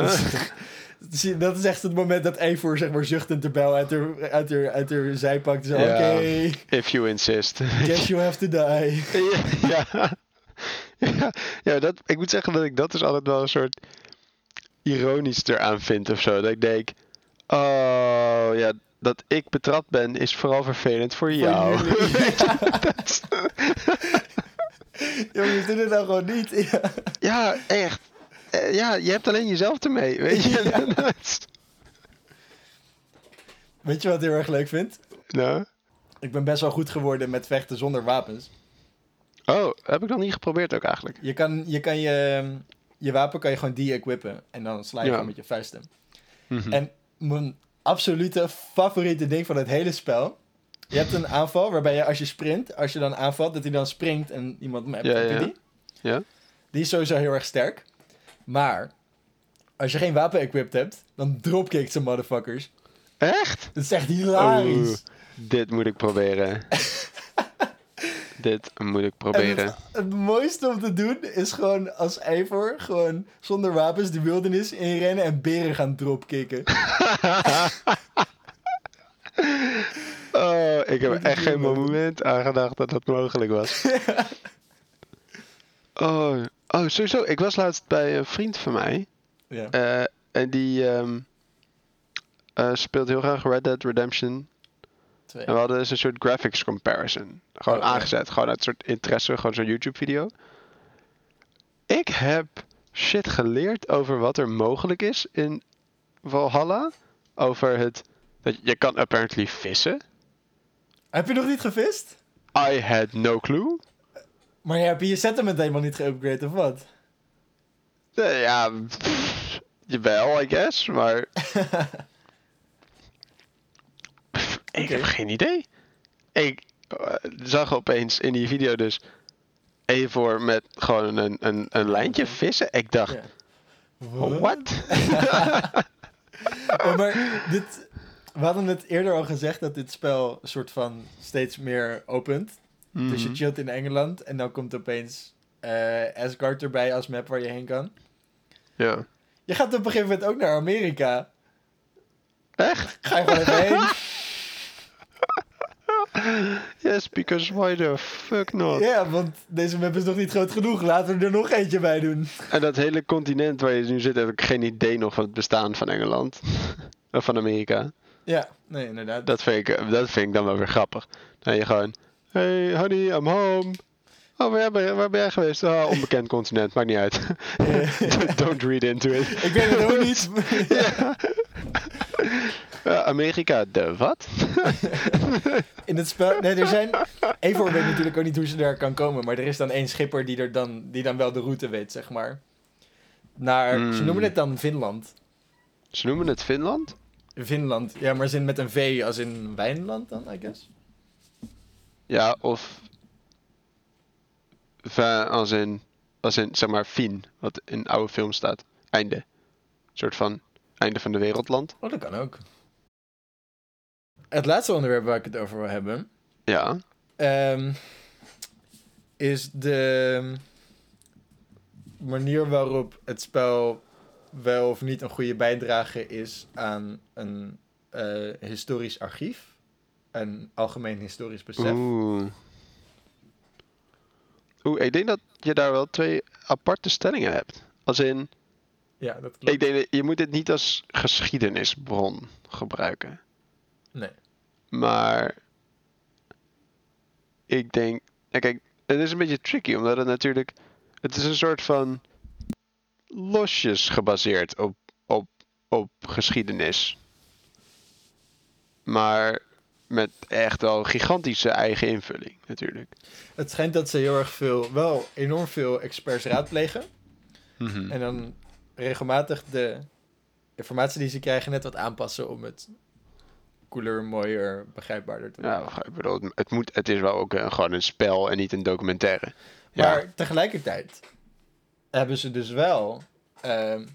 Dus, dat is echt het moment dat Eivor, zeg maar, zuchtend de bel uit haar, uit haar, uit haar zij pakt. Zo, Ja. oké, If you insist. guess you have to die. ja. Ja, ja dat, ik moet zeggen dat ik dat dus altijd wel een soort ironisch eraan vind of zo. Dat ik denk, oh ja, dat ik betrapt ben is vooral vervelend voor jou. jullie. Jongens, doe het nou gewoon niet. Ja. ja, echt. Eh, Ja, je hebt alleen jezelf ermee, weet je. Ja. Dat Weet je wat ik heel erg leuk vind? nou. Ik ben best wel goed geworden met vechten zonder wapens. Oh, heb ik nog niet geprobeerd ook eigenlijk. Je kan je, kan je, je wapen kan je gewoon de-equippen. En dan sla je Ja. gewoon met je vuisten. Mhm. En mijn absolute favoriete ding van het hele spel. Je hebt een aanval waarbij je als je sprint, als je dan aanvalt, dat hij dan springt en iemand hem hebt. Ja, ja. die? Ja? Die is sowieso heel erg sterk. Maar als je geen wapen equipped hebt, dan dropkickt ze motherfuckers. Echt? Dat is echt hilarisch. Oeh, dit moet ik proberen. dit moet ik En proberen. het, het mooiste om te doen is gewoon als Eivor gewoon zonder wapens de wildernis inrennen en beren gaan dropkicken. Oh, ik heb echt geen moment aan gedacht dat dat mogelijk was. Oh, oh, sowieso. Ik was laatst bij een vriend van mij. Ja. eh, en die eh, speelt heel graag Red Dead Redemption. Twee. En we hadden dus een soort graphics comparison. Gewoon Oh, ja. aangezet. Gewoon uit soort interesse. Gewoon zo'n YouTube video. Ik heb shit geleerd over wat er mogelijk is in Valhalla. Over het... Dat je kan apparently vissen. Heb je nog niet gevist? I had no clue. Maar je hebt je settlement helemaal niet geüpgrade of wat? Eh, ja, pff, jawel, I guess. Maar Ik heb geen idee. Ik eh, zag opeens in die video dus Evor met gewoon een, een, een lijntje vissen. Ik dacht, Ja. oh, what? Oh, maar dit, we hadden het eerder al gezegd dat dit spel een soort van steeds meer opent. Dus je chillt in Engeland en dan komt opeens eh Asgard erbij als map waar je heen kan. Ja. Je gaat op een gegeven moment ook naar Amerika. Echt? Ga je gewoon even heen. Yes, because why the fuck not? Ja, want deze map is nog niet groot genoeg. Laten we er nog eentje bij doen. En dat hele continent waar je nu zit, heb ik geen idee nog van het bestaan van Engeland. of van Amerika. Ja, nee, inderdaad. Dat vind ik, dat vind ik dan wel weer grappig. Dan je gewoon, hey honey, I'm home. Oh, waar ben, waar ben jij geweest? Oh, onbekend continent, maakt niet uit. Don't read into it. ik weet het ook niet. Ja, Amerika, de wat? In het spel... Nee, er zijn... Eivor weet natuurlijk ook niet hoe ze daar kan komen. Maar er is dan één schipper die, er dan, die dan wel de route weet, zeg maar. Naar... Ze Hmm. noemen het dan Finland. Ze noemen het Finland? Finland. Ja, maar zin met een V als in Wijnland dan, I guess. Ja, of... Va, als in, als in, zeg maar, Fin, wat in oude film staat. Einde. Een soort van einde van de wereldland. Oh, dat kan ook. Het laatste onderwerp waar ik het over wil hebben... Ja. ehm, is de manier waarop het spel wel of niet een goede bijdrage is aan een eh, historisch archief. Een algemeen historisch besef. Oeh. Oeh, ik denk dat je daar wel twee aparte stellingen hebt. Als in, Ja, dat klopt. ik denk dat je moet dit niet als geschiedenisbron gebruiken. Nee. Maar ik denk, kijk, het is een beetje tricky omdat het natuurlijk, het is een soort van losjes gebaseerd op, op, op geschiedenis. Maar met echt wel gigantische eigen invulling natuurlijk. Het schijnt dat ze heel erg veel, wel enorm veel experts raadplegen. Mhm. En dan regelmatig de informatie die ze krijgen net wat aanpassen om het cooler, mooier, begrijpbaarder te Ja, ik bedoel, het- moet, het is wel ook een, gewoon een spel en niet een documentaire. Ja, Maar tegelijkertijd hebben ze dus wel. ehm,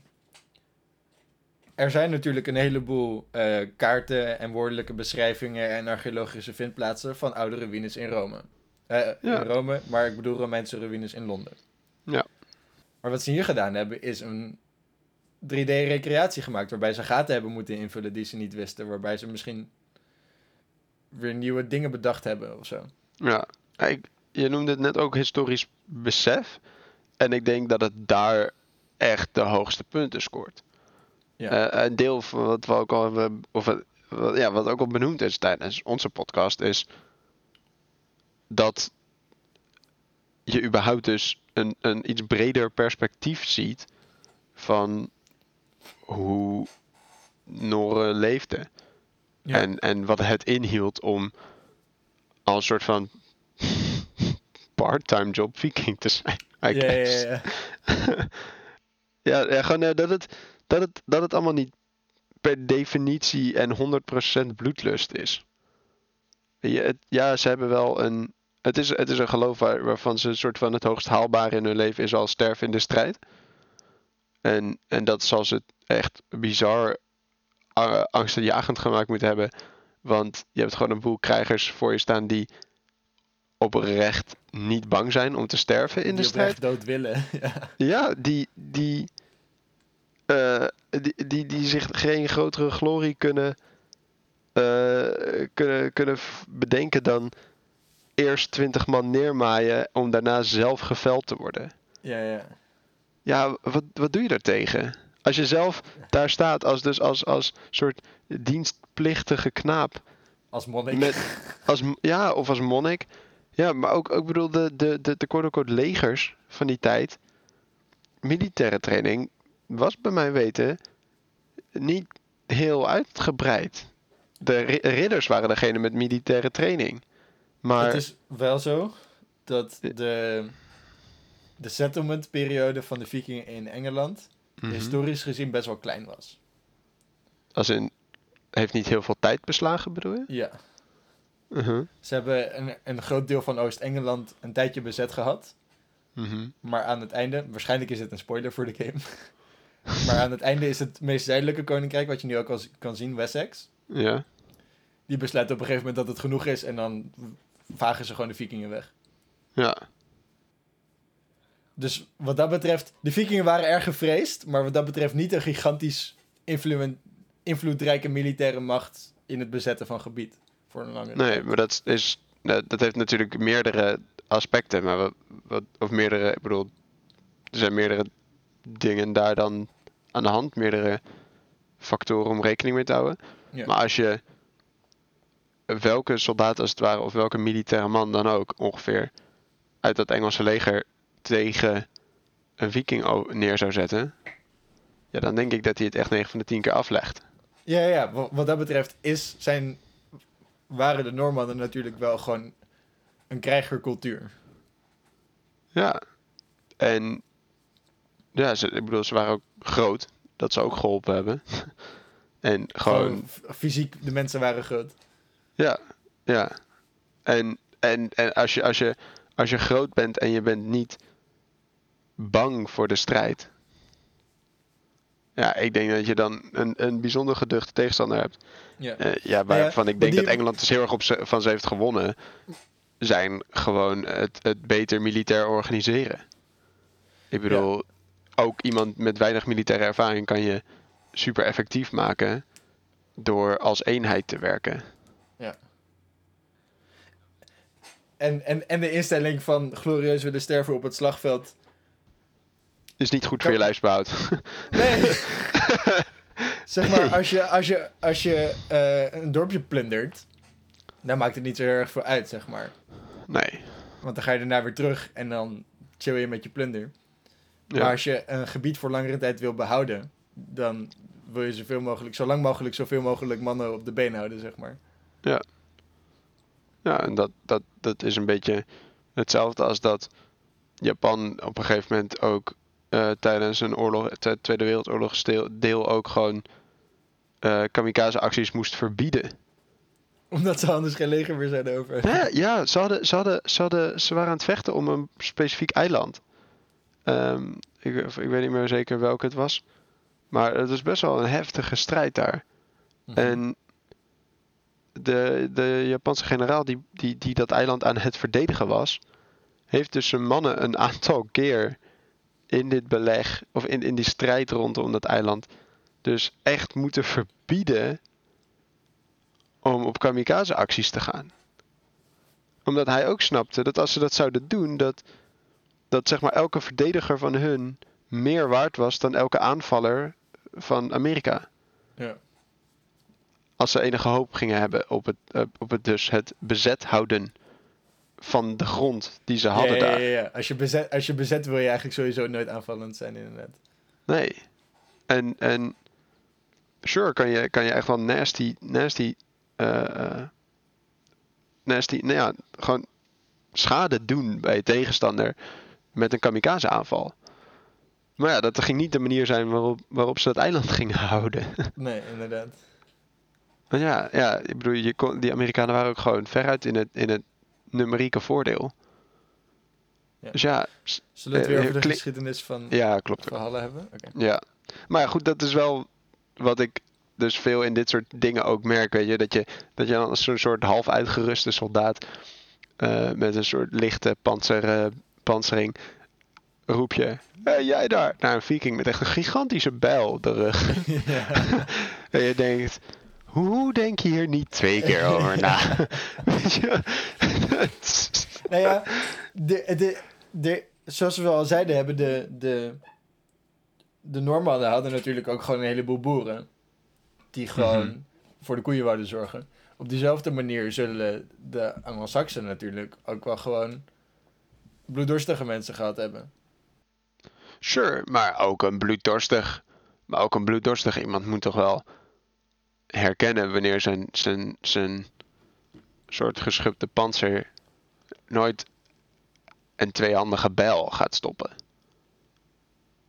er zijn natuurlijk een heleboel eh, kaarten en woordelijke beschrijvingen en archeologische vindplaatsen van oude ruïnes in Rome. Eh, Ja. In Rome, maar ik bedoel Romeinse ruïnes in Londen. Ja. Maar wat ze hier gedaan hebben, is een 3D-recreatie gemaakt. Waarbij ze gaten hebben moeten invullen die ze niet wisten. Waarbij ze misschien weer nieuwe dingen bedacht hebben of zo. ja. Ik, je noemde het net ook historisch besef. En ik denk dat het daar echt de hoogste punten scoort. Ja. Eh, een deel van wat we ook al hebben, of wat, wat- ja, wat ook al benoemd is tijdens onze podcast, is dat je überhaupt dus een, een iets breder perspectief ziet van hoe Noren leefden. Ja. En, en wat het inhield om als een soort van part-time job viking te zijn. I ja, ja, guess. ja, ja. Ja, ja gewoon eh, dat, het, dat, het, dat het allemaal niet per definitie en 100% bloedlust is. Ja, ze hebben wel een. Het is, het is een geloof waar, waarvan ze een soort van het hoogst haalbare in hun leven is al sterven in de strijd. En, en dat zal ze echt bizar angstaanjagend gemaakt moeten hebben. Want je hebt gewoon een boel krijgers voor je staan die oprecht niet bang zijn om te sterven in de die strijd. oprecht dood willen. ja. Ja, die, die, eh, die, die, die zich geen grotere glorie kunnen, eh, kunnen, kunnen bedenken dan eerst twintig man neermaaien om daarna zelf geveld te worden. ja, ja. Ja, wat, wat doe je daartegen? Als je zelf daar staat als, dus als, als soort dienstplichtige knaap. Als monnik. Met, als, ja, of als monnik. Ja, maar ook, ook bedoel, de, de, de, de quote-unquote legers van die tijd. Militaire training was bij mijn weten niet heel uitgebreid. De ri- ridders waren degene met militaire training. Maar Het is wel zo dat de, de settlement-periode van de vikingen in Engeland Mhm. historisch gezien best wel klein was. als in, heeft niet heel veel tijd beslagen, bedoel je? Ja. Mhm. Ze hebben een, een groot deel van Oost-Engeland een tijdje bezet gehad. Mhm. Maar aan het einde, waarschijnlijk is het een spoiler voor de game. maar aan het einde is het meest zuidelijke koninkrijk, wat je nu ook al kan zien, Wessex. Ja. Die besluit op een gegeven moment dat het genoeg is en dan vagen ze gewoon de vikingen weg. Ja. Dus wat dat betreft, de vikingen waren erg gevreesd, maar wat dat betreft niet een gigantisch invloed, invloedrijke militaire macht in het bezetten van gebied. Voor een lange Nee, tijd. maar dat is. Dat dat heeft natuurlijk meerdere aspecten. Maar wat, wat, of meerdere. Ik bedoel. Er zijn meerdere dingen daar dan aan de hand. Meerdere factoren om rekening mee te houden. Ja. Maar als je. Welke soldaat als het ware. Of welke militaire man dan ook. Ongeveer. Uit dat Engelse leger. Tegen een viking neer zou zetten. Ja, dan denk ik dat hij het echt 9 van de 10 keer aflegt. Ja, ja, ja. Wa- Wat dat betreft is zijn, waren de Normannen natuurlijk wel gewoon een krijgercultuur. Ja. En ja, ze, ik bedoel, ze waren ook groot. Dat ze ook geholpen hebben. en gewoon, Gewoon fysiek, de mensen waren groot. ja, ja. En, en, en als, je, als, je, als je groot bent en je bent niet bang voor de strijd. Ja, ik denk dat je dan een, een bijzonder geduchte tegenstander hebt. Ja. Eh, ja, waarvan ik denk die- dat Engeland dus heel erg op ze, van ze heeft gewonnen. Zijn gewoon het, het beter militair organiseren. Ik bedoel, ook iemand met weinig militaire ervaring kan je super effectief maken. Door als eenheid te werken. En, en, en de instelling van glorieus willen sterven op het slagveld. Is niet goed voor je lijfsbehoud. Nee! zeg maar, als je, als je, als je eh, een dorpje plundert, dan maakt het niet zo heel erg veel uit, zeg maar. nee. Want dan ga je daarna weer terug en dan chill je met je plunder. Ja. Maar als je een gebied voor langere tijd wil behouden, dan wil je zoveel mogelijk, zo lang mogelijk, zoveel mogelijk mannen op de been houden, zeg maar. Ja, en dat, dat, dat is een beetje hetzelfde als dat Japan op een gegeven moment ook eh, tijdens een oorlog, de Tweede Wereldoorlog deel ook gewoon eh kamikaze acties moest verbieden. Omdat ze anders geen leger meer zouden over. Ja, ja ze, hadden, ze, hadden, ze, hadden, ze waren aan het vechten om een specifiek eiland. Ehm, ik, ik weet niet meer zeker welke het was. Maar het was best wel een heftige strijd daar. Mhm. En de, de Japanse generaal die, die, die dat eiland aan het verdedigen was, heeft dus zijn mannen een aantal keer in dit beleg, of in, in die strijd rondom dat eiland, dus echt moeten verbieden om op kamikaze acties te gaan. Omdat hij ook snapte dat als ze dat zouden doen, dat, dat zeg maar elke verdediger van hun meer waard was dan elke aanvaller van Amerika Ja. als ze enige hoop gingen hebben op het, op het dus het bezet houden van de grond die ze hadden ja, ja, daar. ja, ja. Als, je bezet, als je bezet wil je eigenlijk sowieso nooit aanvallend zijn, inderdaad. Nee. En, en sure kan je, kan je echt wel nasty, nasty, eh, eh, nasty, nou ja, gewoon schade doen bij je tegenstander met een kamikaze aanval. Maar ja, dat ging niet de manier zijn waarop, waarop ze dat eiland gingen houden. Nee, inderdaad. Maar ja, ja, ik bedoel, je kon, die Amerikanen waren ook gewoon veruit in het, in het numerieke voordeel. Ja. Dus ja, Zullen we het Eh, weer over de geschiedenis van ja, klopt. verhalen hebben? Ja. Maar goed, dat is wel wat ik dus veel in dit soort dingen ook merk, weet je. Dat je, dat je dan als zo'n soort half uitgeruste soldaat eh, met een soort lichte panzer, eh, panzering roep je, hey, jij daar, naar een viking met echt een gigantische bijl op de rug. ja. En je denkt, hoe denk je hier niet twee keer over na? Weet je? Nou ja, de, de, de, zoals we al zeiden, hebben de, de, de Normannen hadden natuurlijk ook gewoon een heleboel boeren. Die gewoon Mhm. voor de koeien wouden zorgen. Op diezelfde manier zullen de Anglo-Saxen natuurlijk ook wel gewoon bloeddorstige mensen gehad hebben. Sure, maar ook een bloeddorstig, maar ook een bloeddorstig iemand moet toch wel herkennen wanneer zijn, zijn, zijn soort geschubde panzer nooit een tweehandige bijl gaat stoppen.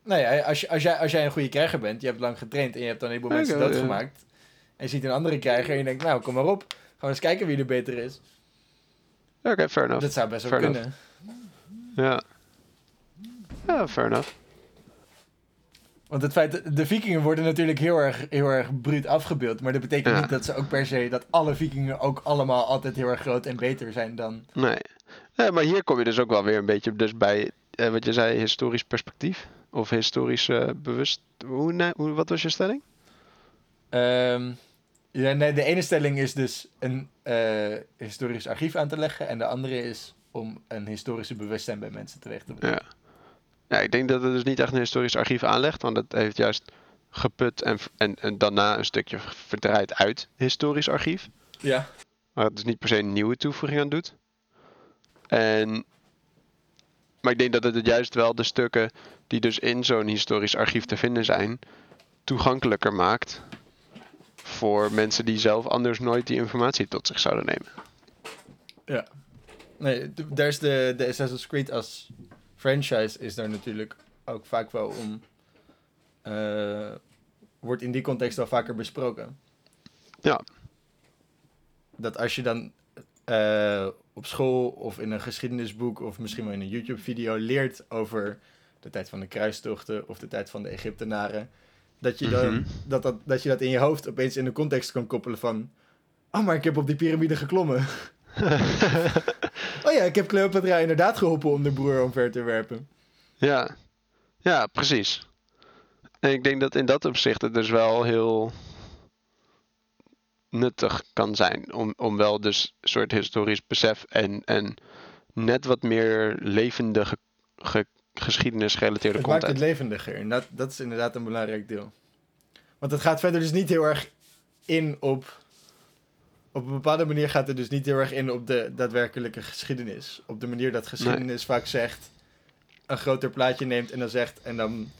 Nou ja, als, je, als, jij, als jij een goede krijger bent, je hebt lang getraind en je hebt dan een heleboel mensen doodgemaakt. En je ziet een andere krijger en je denkt, nou kom maar op. Gewoon eens kijken wie er beter is. Oké, fair enough. Dat zou best wel Fair kunnen. Ja. Ja, fair enough. Want het feit, de vikingen worden natuurlijk heel erg, heel erg bruut afgebeeld. Maar dat betekent Ja. niet dat ze ook per se, dat alle vikingen ook allemaal altijd heel erg groot en beter zijn dan... Nee. nee. Maar hier kom je dus ook wel weer een beetje dus bij eh, wat je zei, historisch perspectief. Of historisch eh, bewust. Hoe, nee, hoe, wat was je stelling? Ehm, ja, nee, de ene stelling is dus een eh, historisch archief aan te leggen. En de andere is om een historische bewustzijn bij mensen teweeg te brengen. Ja. Ja, ik denk dat het dus niet echt een historisch archief aanlegt, want het heeft juist geput en, en, en daarna een stukje verdraaid uit historisch archief. Ja. Maar het dus niet per se een nieuwe toevoeging aan doet. En, maar ik denk dat het juist wel de stukken die dus in zo'n historisch archief te vinden zijn, toegankelijker maakt voor mensen die zelf anders nooit die informatie tot zich zouden nemen. Nee, d- daar is de, de Assassin's Creed als franchise is daar natuurlijk ook vaak wel om... eh, wordt in die context wel vaker besproken. Ja. Dat als je dan eh, op school of in een geschiedenisboek of misschien wel in een YouTube-video leert over de tijd van de kruistochten of de tijd van de Egyptenaren, dat je, dan, Mhm. dat, dat, dat je dat in je hoofd opeens in de context kan koppelen van, oh, maar ik heb op die piramide geklommen. oh ja, ik heb Cleopatra inderdaad geholpen om de broer omver te werpen. Ja, ja, precies. En ik denk dat in dat opzicht het dus wel heel nuttig kan zijn. Om, om wel dus een soort historisch besef en, en net wat meer levendige ge, geschiedenisgerelateerde Het maakt het content. levendiger en dat, dat is inderdaad een belangrijk deel. Want het gaat verder dus niet heel erg in op... Op een bepaalde manier gaat het dus niet heel erg in op de daadwerkelijke geschiedenis. Op de manier dat geschiedenis vaak zegt... een groter plaatje neemt en dan zegt... en dan...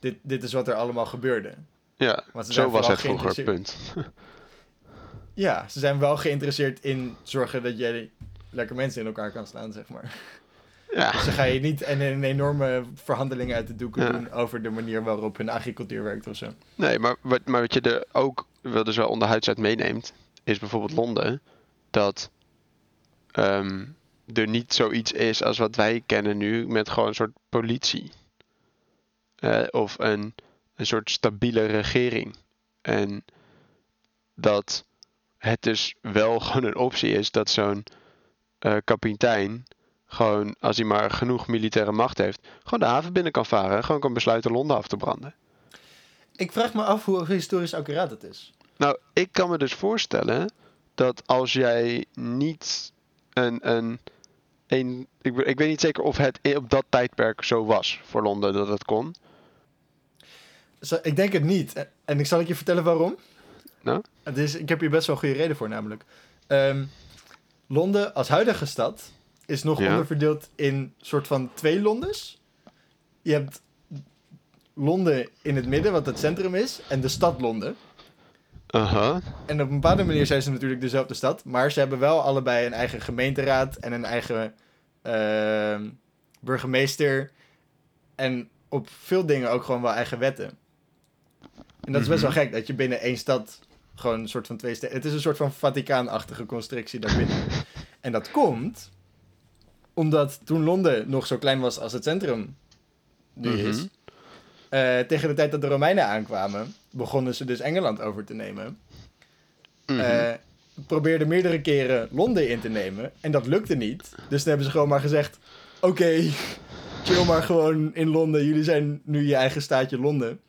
dit, dit is wat er allemaal gebeurde. Ja, Want ze zijn zo was het vroeger, punt. Ja, ze zijn wel geïnteresseerd in zorgen dat jij lekker mensen in elkaar kan slaan, zeg maar. Ja, Ze ga je niet en een enorme verhandelingen uit de doeken Ja. doen over de manier waarop hun agricultuur werkt of zo. nee, maar wat, maar wat je er ook wel dus wel onderhuids uit meeneemt, is bijvoorbeeld Londen. dat ehm, er niet zoiets is als wat wij kennen nu met gewoon een soort politie. Eh, of een, een soort stabiele regering. En dat het dus wel gewoon een optie is dat zo'n eh, kapitein gewoon, als hij maar genoeg militaire macht heeft, gewoon de haven binnen kan varen en gewoon kan besluiten Londen af te branden. Ik vraag me af hoe historisch accuraat het is. Nou, ik kan me dus voorstellen dat als jij niet een. een, een ik, ik weet niet zeker of het op dat tijdperk zo was voor Londen dat het kon. Zo, ik denk het niet. En ik zal ik je vertellen waarom. Nou? Het is, ik heb hier best wel een goede reden voor, namelijk. Ehm, Londen als huidige stad is nog Ja. onderverdeeld in soort van twee Londens. Je hebt Londen in het midden, wat het centrum is, en de stad Londen. Aha. En op een bepaalde manier zijn ze natuurlijk dezelfde stad, maar ze hebben wel allebei een eigen gemeenteraad en een eigen ehm, burgemeester. En op veel dingen ook gewoon wel eigen wetten. En dat is best wel gek dat je binnen één stad gewoon een soort van twee steden. Het is een soort van Vaticaanachtige constructie daarbinnen. en dat komt omdat toen Londen nog zo klein was als het centrum nu Mhm. is. Eh, tegen de tijd dat de Romeinen aankwamen, begonnen ze dus Engeland over te nemen. Eh, probeerden meerdere keren Londen in te nemen. En dat lukte niet. Dus toen hebben ze gewoon maar gezegd: Oké, chill maar gewoon in Londen. Jullie zijn nu je eigen staatje Londen.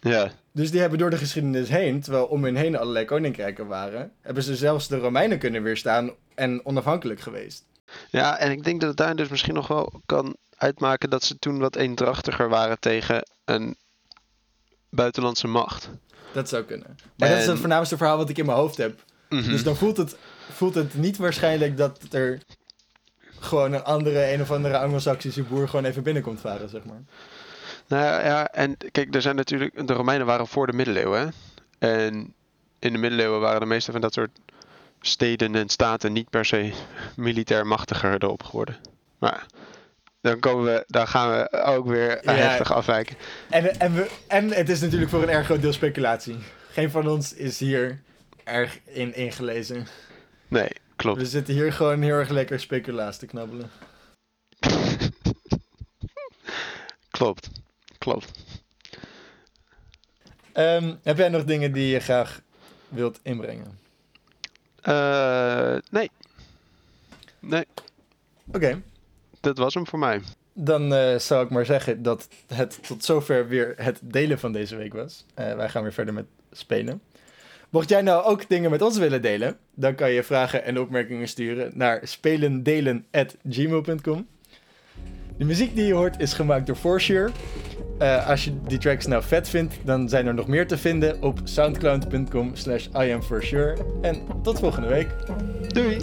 ja. Dus die hebben door de geschiedenis heen, terwijl om hen heen allerlei koninkrijken waren, hebben ze zelfs de Romeinen kunnen weerstaan en onafhankelijk geweest. ja, en ik denk dat het daar dus misschien nog wel kan uitmaken dat ze toen wat eendrachtiger waren tegen een buitenlandse macht. Dat zou kunnen. Maar dat is het voornaamste verhaal wat ik in mijn hoofd heb. Mhm. Dus dan voelt het, voelt het niet waarschijnlijk dat er gewoon een andere, een of andere Anglo-Saxische boer gewoon even binnenkomt varen, zeg maar. Nou ja, ja, en kijk, er zijn natuurlijk. De Romeinen waren voor de middeleeuwen. hè. En in de middeleeuwen waren de meeste van dat soort steden en staten niet per se militair machtiger erop geworden. Maar dan komen we, dan gaan we ook weer Ja. heftig afwijken. En, en, we, en het is natuurlijk voor een erg groot deel speculatie. Geen van ons is hier erg in ingelezen. Nee, klopt. We zitten hier gewoon heel erg lekker speculaas te knabbelen. Klopt. Klopt. Ehm, heb jij nog dingen die je graag wilt inbrengen? Eh, nee. Nee, Oké, dat was hem voor mij. dan eh, zou ik maar zeggen dat het tot zover weer het delen van deze week was. Eh, wij gaan weer verder met spelen. Mocht jij nou ook dingen met ons willen delen, dan kan je vragen en opmerkingen sturen naar spelendelen.gmail.com. De muziek die je hoort is gemaakt door Forsure. Eh, als je die tracks nou vet vindt, dan zijn er nog meer te vinden op soundcloud.com slash iamforsure. En tot volgende week. Doei!